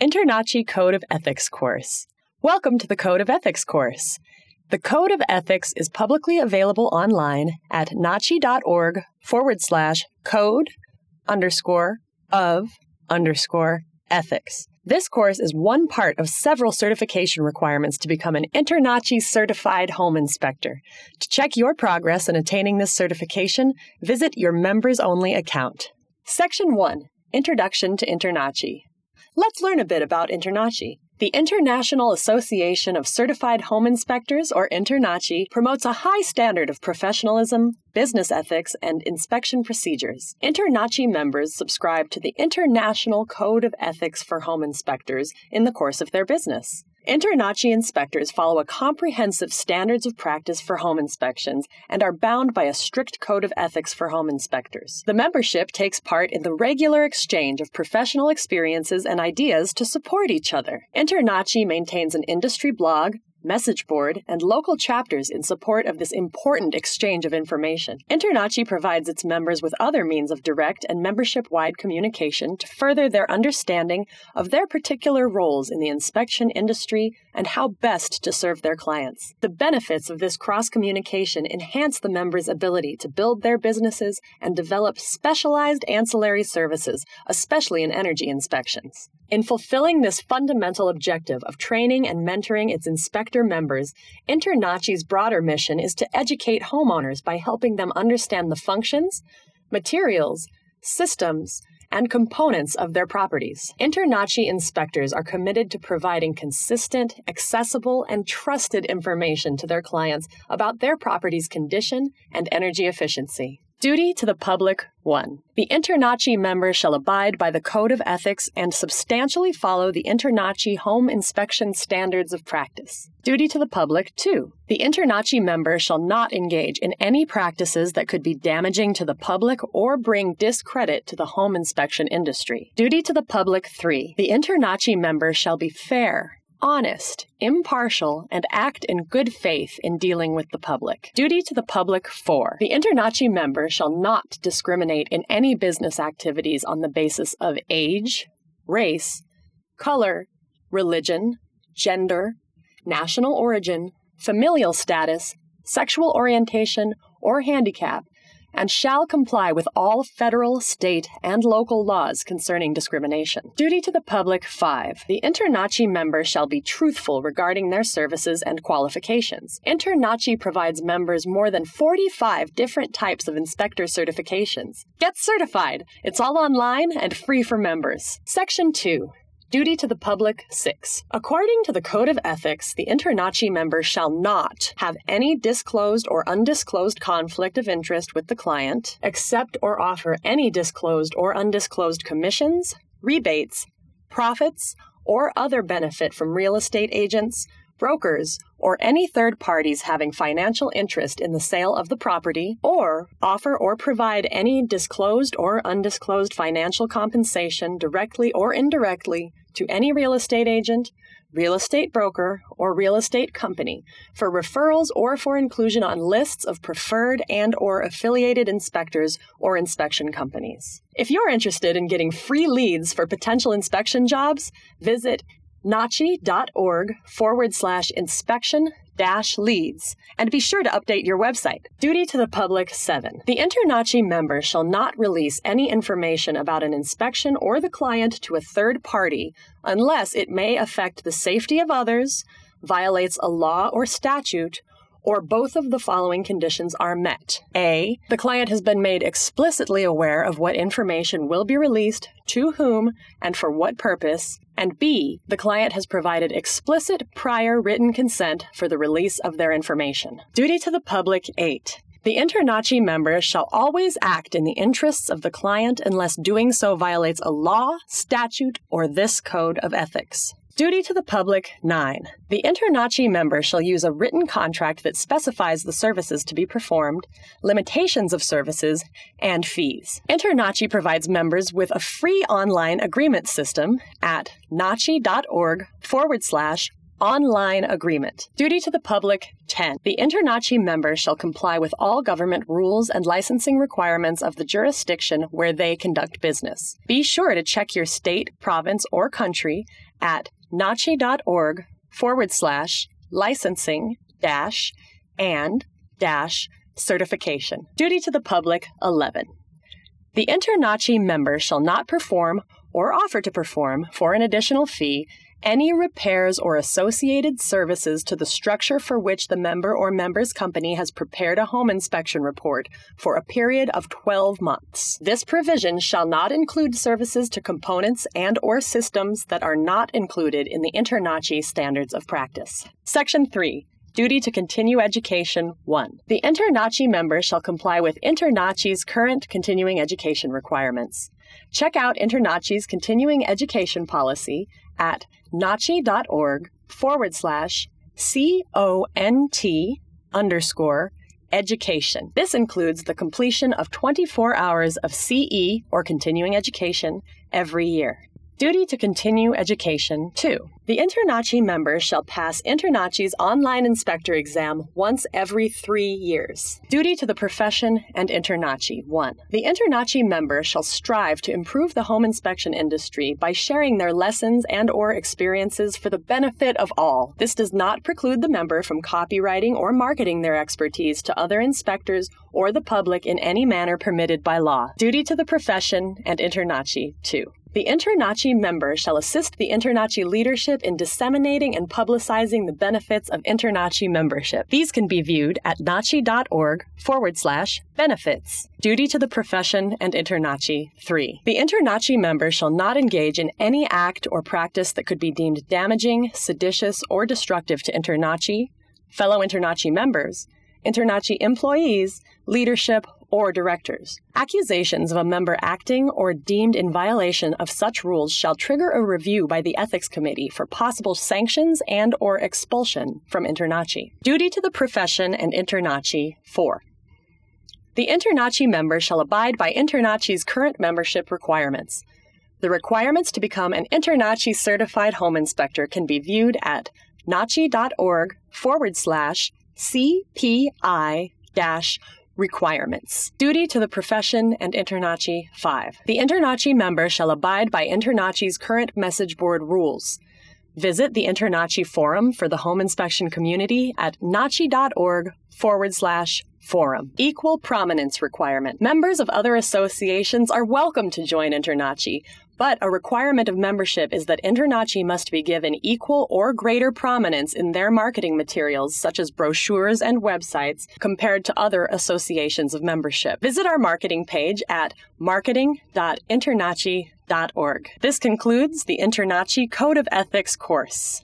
InterNACHI Code of Ethics course. Welcome to the Code of Ethics course. The Code of Ethics is publicly available online at nachi.org forward slash code underscore of underscore ethics. This course is one part of several certification requirements to become an InterNACHI certified home inspector. To check your progress in attaining this certification, visit your members only account. Section 1 Introduction to InterNACHI. Let's learn a bit about InterNACHI. The International Association of Certified Home Inspectors, or InterNACHI, promotes a high standard of professionalism, business ethics, and inspection procedures. InterNACHI members subscribe to the International Code of Ethics for Home Inspectors in the course of their business. InterNACHI inspectors follow a comprehensive standards of practice for home inspections and are bound by a strict code of ethics for home inspectors. The membership takes part in the regular exchange of professional experiences and ideas to support each other. InterNACHI maintains an industry blog, message board, and local chapters in support of this important exchange of information. InterNACHI provides its members with other means of direct and membership wide communication to further their understanding of their particular roles in the inspection industry and how best to serve their clients. The benefits of this cross communication enhance the members' ability to build their businesses and develop specialized ancillary services, especially in energy inspections. In fulfilling this fundamental objective of training and mentoring its inspector members, InterNACHI's broader mission is to educate homeowners by helping them understand the functions, materials, systems, and components of their properties. InterNACHI inspectors are committed to providing consistent, accessible, and trusted information to their clients about their property's condition and energy efficiency. Duty to the public 1. The InterNACHI member shall abide by the Code of Ethics and substantially follow the InterNACHI Home Inspection Standards of Practice. Duty to the public 2. The InterNACHI member shall not engage in any practices that could be damaging to the public or bring discredit to the home inspection industry. Duty to the public 3. The InterNACHI member shall be fair, honest, impartial, and act in good faith in dealing with the public. Duty to the public 4. The InterNACHI member shall not discriminate in any business activities on the basis of age, race, color, religion, gender, national origin, familial status, sexual orientation, or handicap, and shall comply with all federal, state, and local laws concerning discrimination. Duty to the public 5. The InterNACHI member shall be truthful regarding their services and qualifications. InterNACHI provides members more than 45 different types of inspector certifications. Get certified! It's all online and free for members. Section 2. Duty to the public 6. According to the Code of Ethics, the InterNACHI member shall not have any disclosed or undisclosed conflict of interest with the client, accept or offer any disclosed or undisclosed commissions, rebates, profits, or other benefit from real estate agents, brokers, or any third parties having financial interest in the sale of the property, or offer or provide any disclosed or undisclosed financial compensation directly or indirectly to any real estate agent, real estate broker, or real estate company for referrals or for inclusion on lists of preferred and or affiliated inspectors or inspection companies. If you're interested in getting free leads for potential inspection jobs, visit nachi.org forward slash inspection dash leads and be sure to update your website. Duty to the public 7. The InterNACHI member shall not release any information about an inspection or the client to a third party unless it may affect the safety of others, violates a law or statute, or both of the following conditions are met. A. The client has been made explicitly aware of what information will be released, to whom, and for what purpose. And B. The client has provided explicit prior written consent for the release of their information. Duty to the public 8. The InterNACHI member shall always act in the interests of the client unless doing so violates a law, statute, or this code of ethics. Duty to the public 9. The InterNACHI member shall use a written contract that specifies the services to be performed, limitations of services, and fees. InterNACHI provides members with a free online agreement system at nachi.org forward slash Online Agreement. Duty to the public 10. The InterNACHI member shall comply with all government rules and licensing requirements of the jurisdiction where they conduct business. Be sure to check your state, province, or country at nachi.org forward slash licensing dash and dash certification. Duty to the public 11. The InterNACHI member shall not perform or offer to perform for an additional fee any repairs or associated services to the structure for which the member or member's company has prepared a home inspection report for a period of 12 months. This provision shall not include services to components and or systems that are not included in the InterNACHI standards of practice. Section 3 Duty to continue education 1. The InterNACHI member shall comply with InterNACHI's current continuing education requirements. Check out InterNACHI's continuing education policy at nachi.org forward slash C O N T underscore education. This includes the completion of 24 hours of CE or continuing education every year. Duty to continue education 2. The InterNACHI member shall pass InterNACHI's online inspector exam once every three years. Duty to the profession and InterNACHI 1. The InterNACHI member shall strive to improve the home inspection industry by sharing their lessons and or experiences for the benefit of all. This does not preclude the member from copyrighting or marketing their expertise to other inspectors or the public in any manner permitted by law. Duty to the profession and InterNACHI 2. The InterNACHI member shall assist the InterNACHI leadership in disseminating and publicizing the benefits of InterNACHI membership. These can be viewed at nachi.org forward slash benefits. Duty to the profession and InterNACHI 3. The InterNACHI member shall not engage in any act or practice that could be deemed damaging, seditious, or destructive to InterNACHI, fellow InterNACHI members, InterNACHI employees, leadership, or directors. Accusations of a member acting or deemed in violation of such rules shall trigger a review by the ethics committee for possible sanctions and or expulsion from InterNACHI. Duty to the profession and InterNACHI 4. The InterNACHI member shall abide by InterNACHI's current membership requirements. The requirements to become an InterNACHI certified home inspector can be viewed at nachi.org forward slash CPI dash requirements. Duty to the profession and InterNACHI 5. The InterNACHI member shall abide by InterNACHI's current message board rules. Visit the InterNACHI forum for the home inspection community at nachi.org forward slash forum. Equal prominence requirement. Members of other associations are welcome to join InterNACHI, but a requirement of membership is that InterNACHI must be given equal or greater prominence in their marketing materials, such as brochures and websites, compared to other associations of membership. Visit our marketing page at marketing.internachi.org. This concludes the InterNACHI Code of Ethics course.